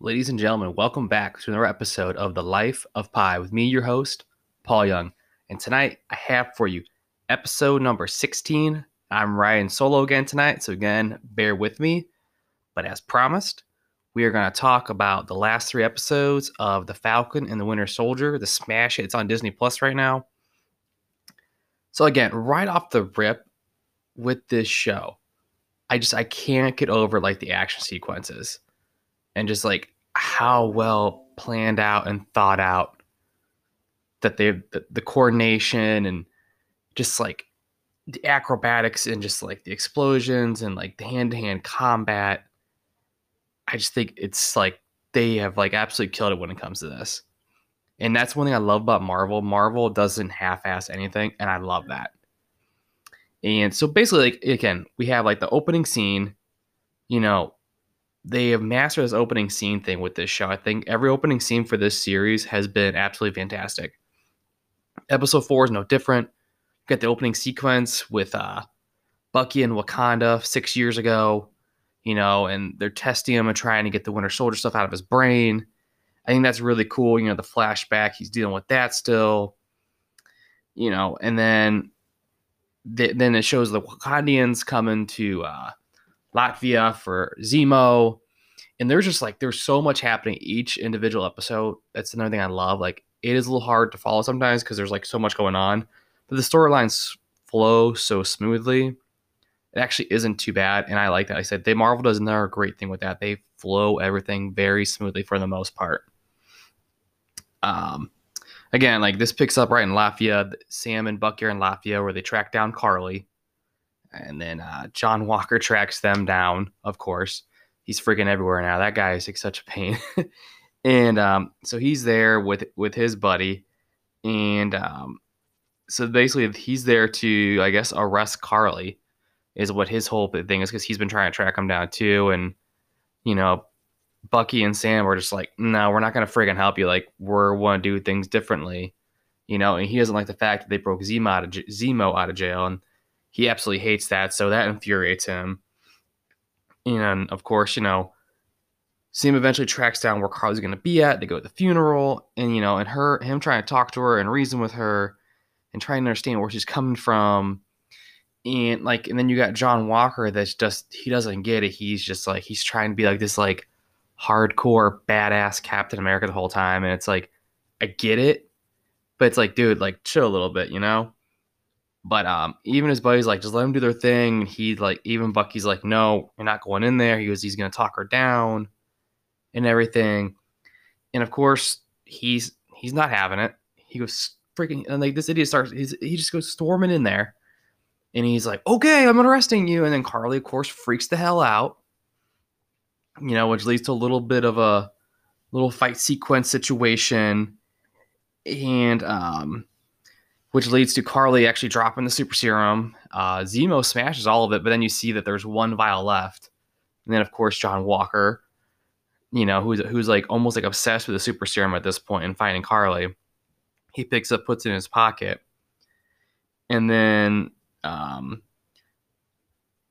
ladies and gentlemen, welcome back to another episode of The Life of Pi with me, your host, Paul Young. And tonight I have for you episode number 16. I'm Ryan solo again tonight, so again, bear with me. But as promised, we are going to talk about the last three episodes of The Falcon and the Winter Soldier, the smash. It's on Disney Plus right now. So again, right off the rip with this show, I just I can't get over like the action sequences and just like how well planned out and thought out that they the, the coordination and just like the acrobatics and just like the explosions and like the hand-to-hand combat. I just think it's like they have like absolutely killed it when it comes to this. And that's one thing i love about marvel. Marvel doesn't half-ass anything and i love that. And so basically like again we have like the opening scene you know they have mastered this opening scene thing with this show. I think every opening scene for this series has been absolutely fantastic. Episode four is no different. You got the opening sequence with uh, Bucky and Wakanda six years ago, you know, and they're testing him and trying to get the Winter Soldier stuff out of his brain. I think that's really cool. You know, the flashback, he's dealing with that still, you know, and then th- then it shows the Wakandians coming to uh, Latvia for Zemo. And there's just like there's so much happening each individual episode. That's another thing I love. Like it is a little hard to follow sometimes because there's like so much going on, but the storylines flow so smoothly. It actually isn't too bad, and I like that. Like I said they Marvel does another great thing with that. They flow everything very smoothly for the most part. Um, again, like this picks up right in Latvia. Sam and Bucky are in Latvia where they track down Karli and then uh, John Walker tracks them down. Of course, he's freaking everywhere now. That guy is like such a pain. and um, so he's there with with his buddy, and um, so basically he's there to, I guess, arrest Karli, Is what his whole thing is because he's been trying to track him down too, and you know, Bucky and Sam were just like, no, we're not gonna friggin' help you. Like, we're want to do things differently, you know. And he doesn't like the fact that they broke Zemo out of Zemo out of jail, and he absolutely hates that, so that infuriates him. And of course, you know, Sam eventually tracks down where Karli's going to be at. They go to the funeral, and you know, and her, him trying to talk to her and reason with her, and trying to understand where she's coming from, and like, and then you got John Walker that's just he doesn't get it. He's just like he's trying to be like this like hardcore badass Captain America the whole time, and it's like I get it, but it's like, dude, like chill a little bit, you know? But um, even his buddies like just let him do their thing. He like even Bucky's like, no, you're not going in there. He goes, he's gonna talk her down and everything. And of course, he's he's not having it. He goes freaking and like this idiot starts. he just goes storming in there, and he's like, okay, I'm arresting you. And then Karli, of course, freaks the hell out. You know, which leads to a little bit of a little fight sequence situation, and um which leads to Karli actually dropping the super serum. Uh, Zemo smashes all of it, but then you see that there's one vial left. And then, of course, John Walker, you know, who's who's like almost like obsessed with the super serum at this point and finding Karli. He picks up, puts it in his pocket, and then um,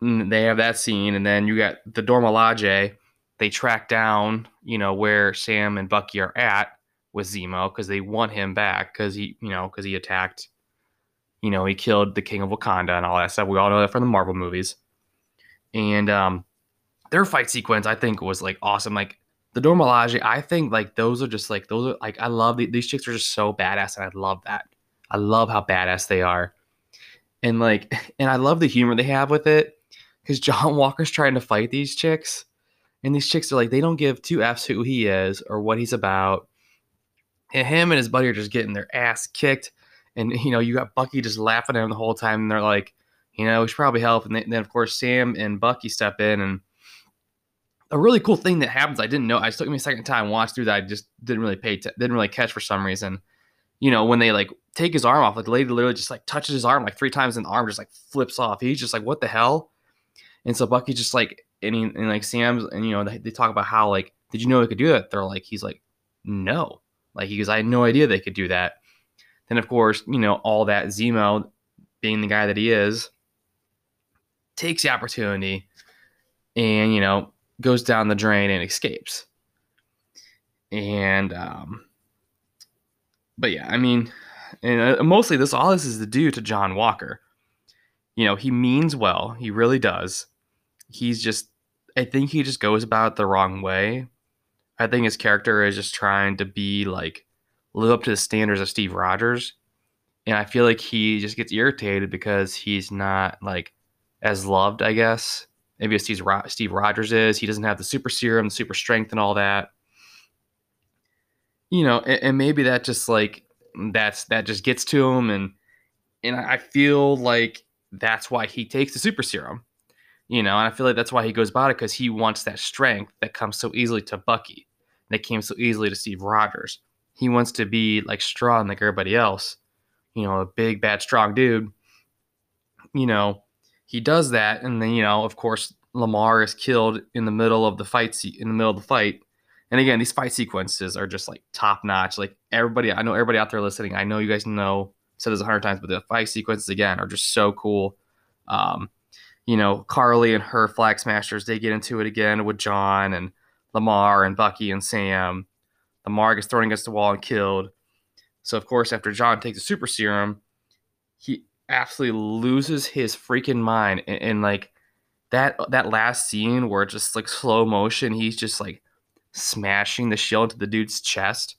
they have that scene, and then you got the Dora Milaje. They track down, you know, where Sam and Bucky are at, with Zemo because they want him back because he, you know, because he attacked, you know, he killed the King of Wakanda and all that stuff. We all know that from the Marvel movies. And um, their fight sequence, I think, was like awesome. Like the Dora Milaje, I think like those are just like those are like I love the, these chicks are just so badass, and I love that. I love how badass they are, and like, and I love the humor they have with it because John Walker's trying to fight these chicks, and these chicks are like they don't give two f's who he is or what he's about and him and his buddy are just getting their ass kicked. And you know, you got Bucky just laughing at him the whole time, and they're like, you know, we should probably help. And then, of course, Sam and Bucky step in, and a really cool thing that happens. I didn't know. I took me a second time watch through that. I just didn't really pay. T- didn't really catch for some reason. You know, when they like take his arm off, like the lady literally just like touches his arm like three times, and the arm just like flips off. He's just like, what the hell? And so Bucky just like, and, he, and like Sam's, and you know, they, they talk about how like, did you know he could do that? They're like, he's like, no. Like he goes, I had no idea they could do that. Then of course, you know, all that Zemo, being the guy that he is, takes the opportunity and, you know, goes down the drain and escapes. And um, but yeah, I mean, and uh, mostly this all this is due to John Walker. You know, he means well, he really does. He's just, I think he just goes about it the wrong way. I think his character is just trying to be like live up to the standards of Steve Rogers, and I feel like he just gets irritated because he's not like as loved, I guess. Maybe as Steve, Steve Rogers is. He doesn't have the super serum, the super strength, and all that. You know, and, and maybe that just like that's that just gets to him, and and I feel like that's why he takes the super serum. You know, and I feel like that's why he goes about it because he wants that strength that comes so easily to Bucky, that came so easily to Steve Rogers. He wants to be like strong like everybody else, you know, a big, bad, strong dude. You know, he does that, and then you know, of course, Lamar is killed in the middle of the fight. Se- in the middle of the fight, and again, these fight sequences are just like top notch. Like everybody, I know everybody out there listening. I know you guys know said this a hundred times, but the fight sequences again are just so cool. Um, you know, Karli and her flag smashers, they get into it again with John and Lamar and Bucky and Sam. Lamar gets thrown against the wall and killed. So of course, after John takes the super serum, he absolutely loses his freaking mind. And, and like that that last scene where it's just like slow motion, he's just like smashing the shield into the dude's chest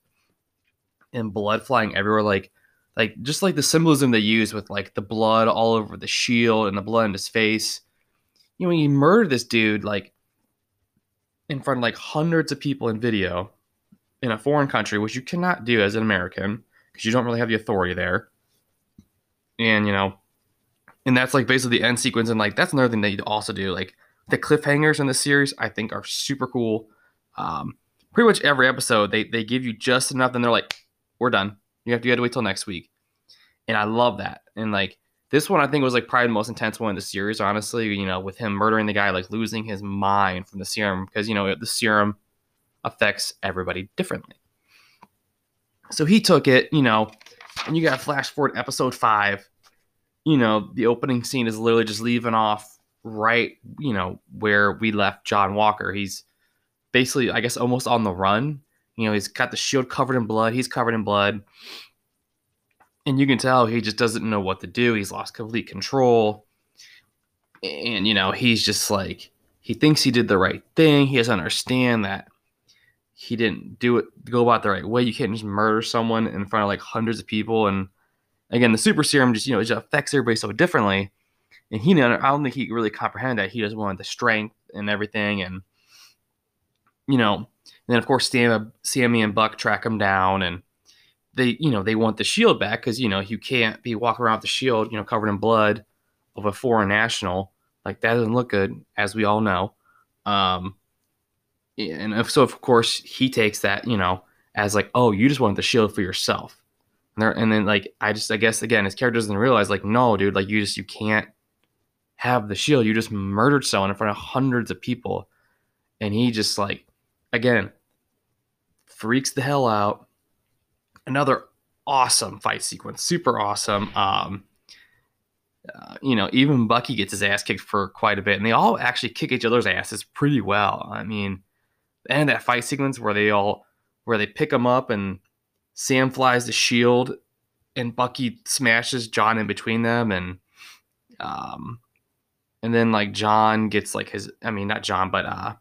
and blood flying everywhere. Like like just like the symbolism they use with like the blood all over the shield and the blood in his face. You know, when you murder this dude like in front of like hundreds of people in video in a foreign country, which you cannot do as an American because you don't really have the authority there. And you know, and that's like basically the end sequence. And like that's another thing that you also do. Like the cliffhangers in the series, I think are super cool. Um, pretty much every episode, they they give you just enough, and they're like, "We're done. You have to, you have to wait till next week. And I love that. And like this one, I think was like probably the most intense one in the series, honestly. You know, with him murdering the guy, like losing his mind from the serum, because you know the serum affects everybody differently. So he took it, you know, and you got flash forward episode five. You know, the opening scene is literally just leaving off right, you know, where we left John Walker. He's basically, I guess, almost on the run. You know, he's got the shield covered in blood. He's covered in blood. And you can tell he just doesn't know what to do. He's lost complete control. And, you know, he's just like, he thinks he did the right thing. He doesn't understand that he didn't do it, go about the right way. You can't just murder someone in front of like hundreds of people. And again, the super serum just, you know, it just affects everybody so differently. And he, I don't think he really comprehended that. He just wanted the strength and everything. And, you know, and then of course Sam, Sammy and Buck track him down, and they you know they want the shield back because you know you can't be walking around with the shield you know covered in blood of a foreign national like that doesn't look good as we all know. Um, and so of course he takes that you know as like oh you just want the shield for yourself and, and then like i just i guess again his character doesn't realize like no dude like you just you can't have the shield you just murdered someone in front of hundreds of people and he just like again freaks the hell out. Another awesome fight sequence, super awesome. Um, uh, you know, even Bucky gets his ass kicked for quite a bit, and they all actually kick each other's asses pretty well. I mean, and that fight sequence where they all where they pick him up and Sam flies the shield and Bucky smashes John in between them and um and then like John gets like his I mean not John but uh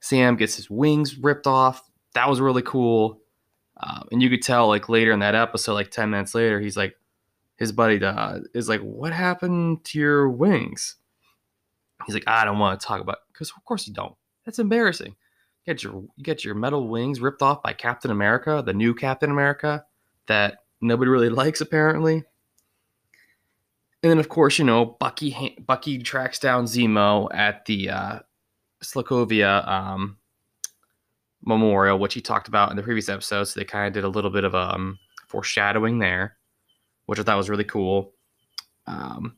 Sam gets his wings ripped off that was really cool. Um, and you could tell like later in that episode, like 10 minutes later, he's like, his buddy uh, is like, what happened to your wings? He's like, I don't want to talk about because of course you don't. That's embarrassing. Get your you get your metal wings ripped off by Captain America, the new Captain America that nobody really likes apparently. And then of course, you know, Bucky Bucky tracks down Zemo at the uh Sokovia um memorial, which he talked about in the previous episode. So they kind of did a little bit of um, foreshadowing there, which I thought was really cool. Um,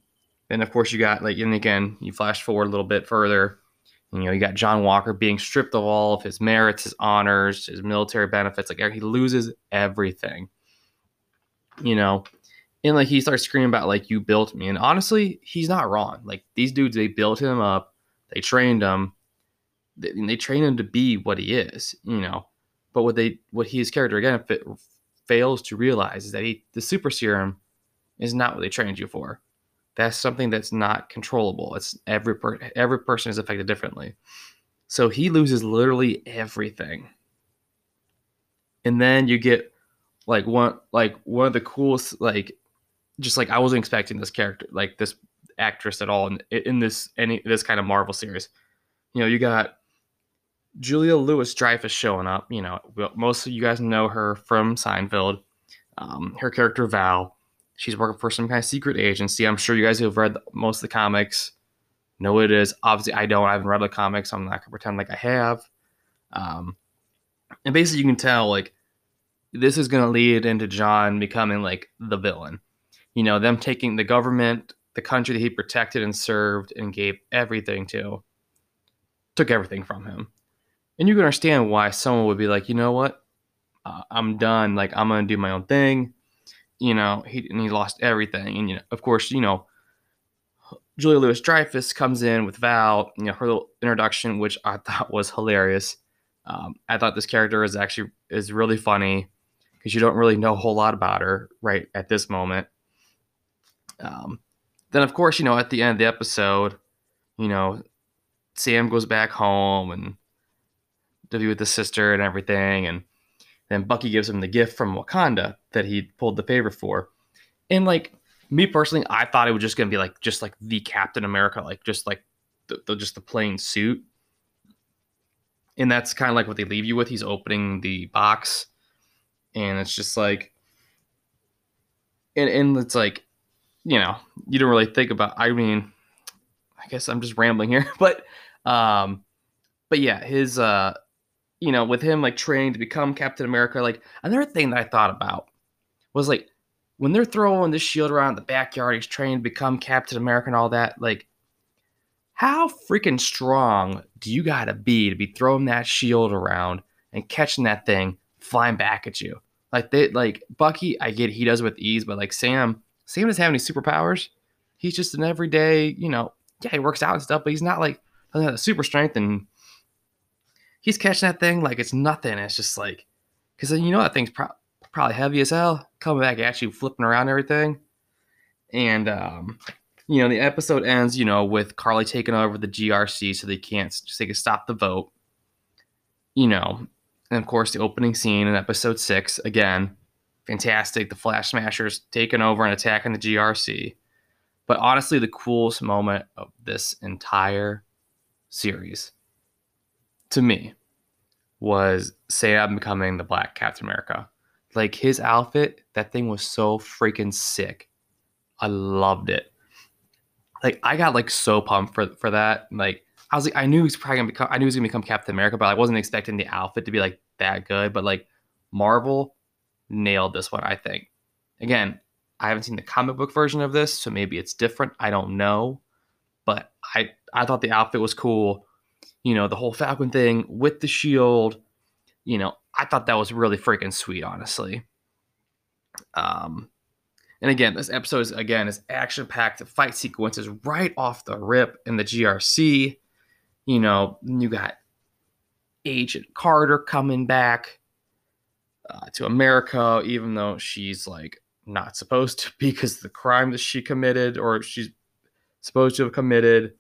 and of course, you got like, and again, you flash forward a little bit further. You know, you got John Walker being stripped of all of his merits, his honors, his military benefits. Like he loses everything. You know, and like he starts screaming about like you built me. And honestly, he's not wrong. Like these dudes, they built him up, they trained him, they, they train him to be what he is, you know. But what they what his character again fa- fails to realize is that he, the super serum is not what they trained you for. That's something that's not controllable. It's every per, every person is affected differently. So he loses literally everything. And then you get like one like one of the coolest like just like I wasn't expecting this character like this actress at all in, in this any this kind of Marvel series. You know, you got Julia Louis Dreyfus showing up. You know, most of you guys know her from Seinfeld. Um, her character Val, she's working for some kind of secret agency. I'm sure you guys who have read most of the comics know what it is. Obviously, I don't. I haven't read the comics. So I'm not gonna pretend like I have. Um, and basically, you can tell like this is gonna lead into John becoming like the villain. You know, them taking the government, the country that he protected and served and gave everything to, took everything from him and you can understand why someone would be like, you know what, uh, I'm done. Like I'm gonna do my own thing. You know, he and he lost everything. And you know, of course, you know, Julia Louis Dreyfus comes in with Val. You know, her little introduction, which I thought was hilarious. Um, I thought this character is actually is really funny because you don't really know a whole lot about her right at this moment. Um, then of course, you know, at the end of the episode, you know, Sam goes back home and to be with his sister and everything. And then Bucky gives him the gift from Wakanda that he pulled the favor for. And like me personally, I thought it was just gonna be like just like the Captain America, like just like the, the just the plain suit. And that's kind of like what they leave you with. He's opening the box, and it's just like, and and it's like, you know, you don't really think about. I mean, I guess I'm just rambling here, but um, but yeah, his uh you know, with him like training to become Captain America, like another thing that I thought about was like when they're throwing the shield around the backyard, he's training to become Captain America and all that, like how freaking strong do you gotta be to be throwing that shield around and catching that thing flying back at you? Like they like Bucky, I get he does it with ease, but like Sam, Sam doesn't have any superpowers. He's just an everyday, you know, yeah, he works out and stuff, but he's not like doesn't have the super strength and he's catching that thing like it's nothing. It's just like, because you know that thing's pro- probably heavy as hell, coming back at you, flipping around everything. And, um, you know, the episode ends, you know, with Karli taking over the GRC so they can't, so they can stop the vote. You know, and of course, the opening scene in episode six, again, fantastic. The Flag Smashers taking over and attacking the GRC. But honestly, the coolest moment of this entire series to me was Sam becoming the Black Captain America. Like his outfit, that thing was so freaking sick. I loved it. Like I got like so pumped for for that. Like I was like, I knew he was probably gonna become I knew he was gonna become Captain America, but I wasn't expecting the outfit to be like that good. But like Marvel nailed this one, I think. Again, I haven't seen the comic book version of this, so maybe it's different. I don't know. But I I thought the outfit was cool you know, the whole Falcon thing with the shield. You know, I thought that was really freaking sweet, honestly. Um, and again, this episode is again is action packed. The fight sequences right off the rip in the GRC. You know, you got Agent Carter coming back uh, to America, even though she's like not supposed to because the crime that she committed or she's supposed to have committed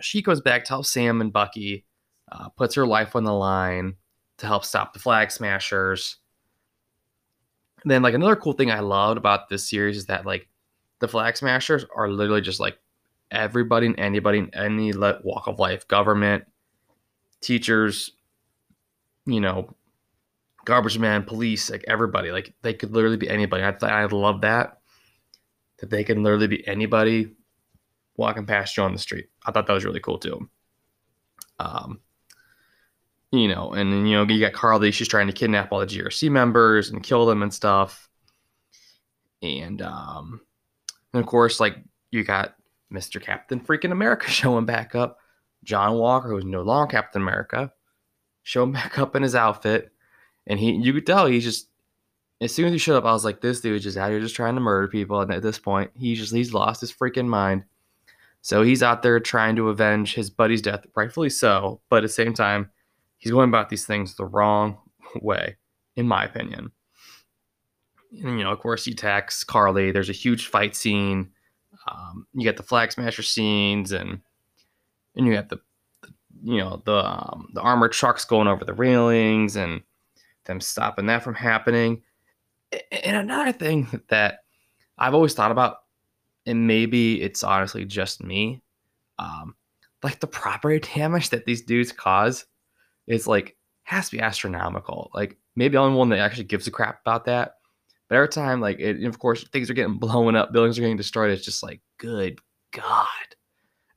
she goes back to help Sam and Bucky, uh, puts her life on the line to help stop the Flag Smashers. Then, like another cool thing I loved about this series is that like the Flag Smashers are literally just like everybody and anybody in any walk of life, government, teachers, you know, garbage man, police, like everybody. Like they could literally be anybody. I I love that that they can literally be anybody walking past you on the street. I thought that was really cool too. Um, you know, and then, you know, you got Karli, she's trying to kidnap all the GRC members and kill them and stuff. And, um, and of course, like you got Mr. Captain freaking America showing back up. John Walker, who's no longer Captain America, showing back up in his outfit. And he, you could tell he's just, as soon as he showed up, I was like, this dude's just out here just trying to murder people. And at this point, he just, he's lost his freaking mind. So he's out there trying to avenge his buddy's death, rightfully so. But at the same time, he's going about these things the wrong way, in my opinion. And, you know, of course, he attacks Karli. There's a huge fight scene. Um, you get the flag smasher scenes, and and you have the, the you know the um, the armored trucks going over the railings, and them stopping that from happening. And another thing that I've always thought about, and maybe it's honestly just me, um, like the property damage that these dudes cause is like has to be astronomical. Like maybe only one that actually gives a crap about that. But every time, like, it, of course, things are getting blown up, buildings are getting destroyed. It's just like, good God.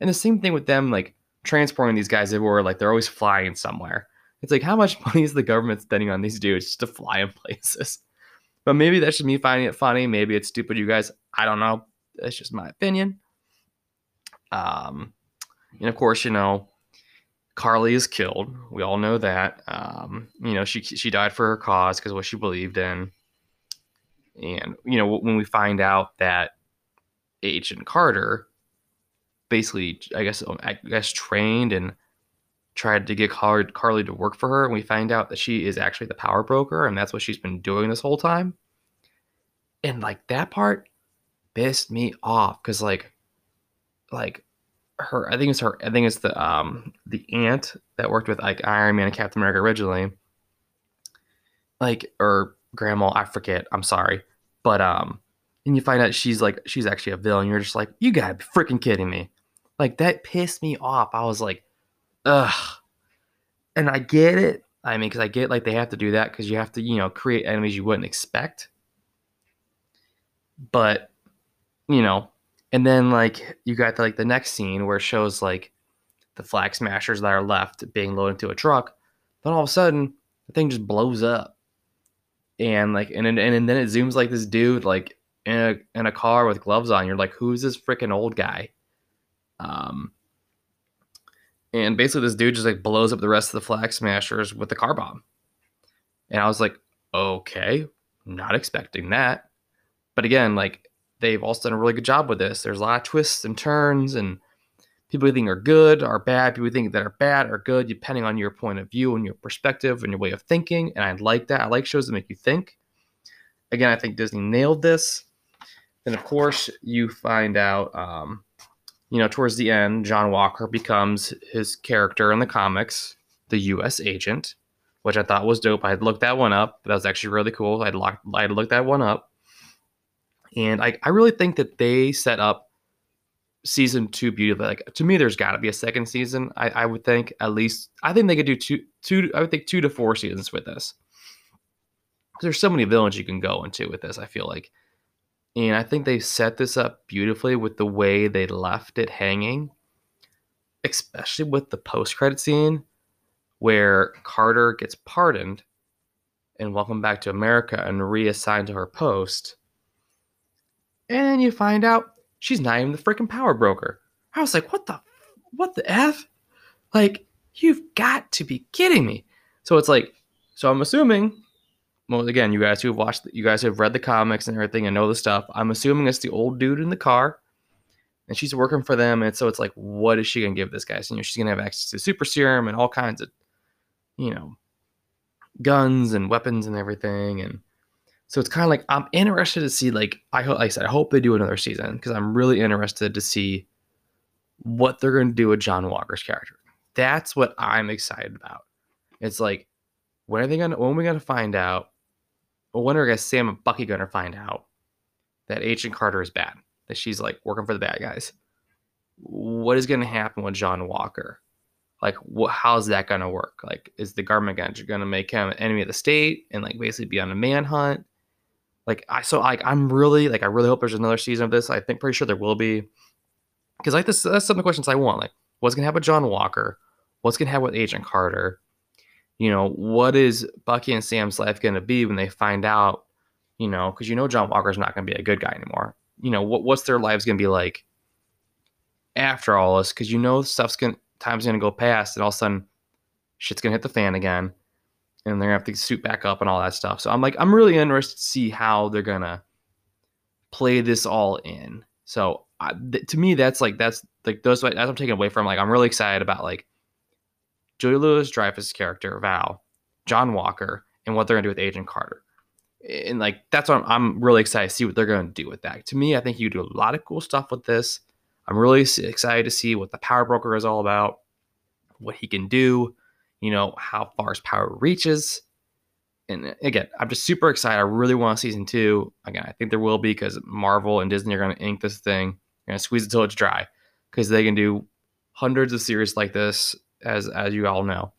And the same thing with them, like transporting these guys everywhere, like they're always flying somewhere. It's like, how much money is the government spending on these dudes just to fly in places? But maybe that's just me finding it funny. Maybe it's stupid, you guys. I don't know. That's just my opinion. Um, and of course, you know, Karli is killed. We all know that. Um, you know, she she died for her cause because what she believed in. And you know, when we find out that Agent Carter basically, I guess, I guess trained and tried to get Car- Karli to work for her, and we find out that she is actually the power broker, and that's what she's been doing this whole time. And like that part pissed me off because like, like her I think it's her I think it's the um the aunt that worked with like Iron Man and Captain America originally. Like or grandma, I forget. I'm sorry. But um and you find out she's like she's actually a villain. You're just like, you gotta be freaking kidding me. Like that pissed me off. I was like, ugh. And I get it. I mean, because I get like they have to do that because you have to, you know, create enemies you wouldn't expect. But, you know, and then like you got like the next scene where it shows like the flag smashers that are left being loaded into a truck. Then all of a sudden the thing just blows up. And like and and, and then it zooms like this dude like in a in a car with gloves on. You're like, who's this freaking old guy? Um and basically this dude just like blows up the rest of the flag smashers with the car bomb. And I was like, okay, not expecting that. But again, like they've also done a really good job with this. There's a lot of twists and turns, and people who think are good are bad. People who think that are bad are good, depending on your point of view and your perspective and your way of thinking. And I like that. I like shows that make you think. Again, I think Disney nailed this. Then, of course, you find out, um, you know, towards the end, John Walker becomes his character in the comics, the U.S. agent, which I thought was dope. I had looked that one up. That was actually really cool. I'd, locked, I'd looked that one up. And I, I really think that they set up season two beautifully. Like to me, there's got to be a second season. I, I would think at least. I think they could do two two. I would think two to four seasons with this. There's so many villains you can go into with this. I feel like, and I think they set this up beautifully with the way they left it hanging, especially with the post credit scene where Carter gets pardoned and welcome back to America and reassigned to her post and then you find out she's not even the freaking power broker. I was like, what the, what the f? Like, you've got to be kidding me. So it's like, so I'm assuming. Well, again, you guys who have watched, you guys who have read the comics and everything and know the stuff. I'm assuming it's the old dude in the car, and she's working for them. And so it's like, what is she gonna give this guy? So, you know, she's gonna have access to super serum and all kinds of, you know, guns and weapons and everything. And so it's kind of like I'm interested to see like I hope like I said I hope they do another season because I'm really interested to see what they're going to do with John Walker's character. That's what I'm excited about. It's like when are they going to when are we going to find out when are Sam and Bucky going to find out that Agent Carter is bad? That she's like working for the bad guys. What is going to happen with John Walker? Like, what? How's that going to work? Like, is the government going to make him an enemy of the state and like basically be on a manhunt? Like I so like I'm really like I really hope there's another season of this. I think pretty sure there will be. Because like this that's some of the questions I want. Like what's gonna happen with John Walker? What's gonna happen with Agent Carter? You know, what is Bucky and Sam's life gonna be when they find out, you know, because you know John Walker's not gonna be a good guy anymore. You know, what what's their lives gonna be like after all this? Because you know stuff's gonna time's gonna go past and all of a sudden shit's gonna hit the fan again and they're gonna have to suit back up and all that stuff. So I'm like, I'm really interested to see how they're gonna play this all in. So I, th- to me, that's like that's like those that's I'm taking away from. Like I'm really excited about like Julia Louis Dreyfus' character, Val, John Walker, and what they're gonna do with Agent Carter. And like that's what I'm, I'm really excited to see what they're gonna do with that. To me, I think you do a lot of cool stuff with this. I'm really excited to see what the power broker is all about, what he can do, you know, how far his power reaches. And again, I'm just super excited. I really want season two. Again, I think there will be because Marvel and Disney are going to ink this thing, they're going to squeeze it till it's dry because they can do hundreds of series like this, as as you all know.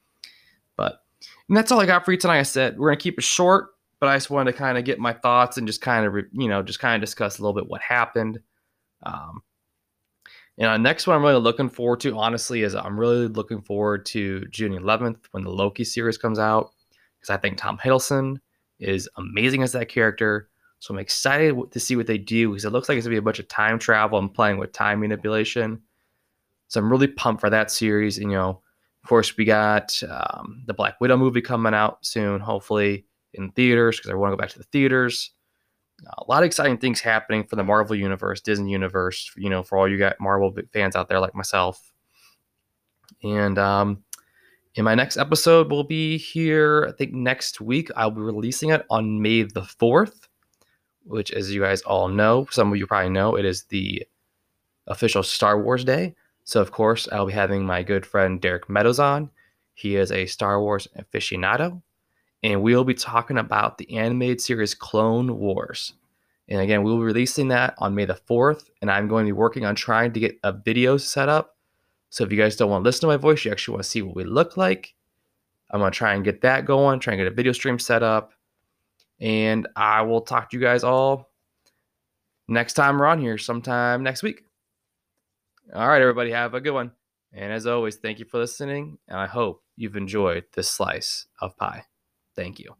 But and that's all I got for you tonight. I said we're going to keep it short, but I just wanted to kind of get my thoughts and just kind of you know just kind of discuss a little bit what happened. Um, and the next one I'm really looking forward to, honestly, is I'm really looking forward to June 11th when the Loki series comes out because I think Tom Hiddleston is amazing as that character. So I'm excited to see what they do because it looks like it's gonna be a bunch of time travel and playing with time manipulation. So I'm really pumped for that series. And, you know, of course, we got um, the Black Widow movie coming out soon, hopefully in theaters because I want to go back to the theaters a lot of exciting things happening for the Marvel universe, Disney universe. You know, for all you got Marvel fans out there like myself. And um, in my next episode, we'll be here. I think next week I'll be releasing it on May the fourth, which, as you guys all know, some of you probably know, it is the official Star Wars Day. So, of course, I'll be having my good friend Derek Meadows on. He is a Star Wars aficionado and we'll be talking about the animated series Clone Wars. And again, we'll be releasing that on May the 4th, and I'm going to be working on trying to get a video set up. So if you guys don't want to listen to my voice, you actually want to see what we look like. I'm going to try and get that going, try and get a video stream set up. And I will talk to you guys all next time we're on here, sometime next week. All right, everybody, have a good one. And as always, thank you for listening, and I hope you've enjoyed this slice of pie. Thank you.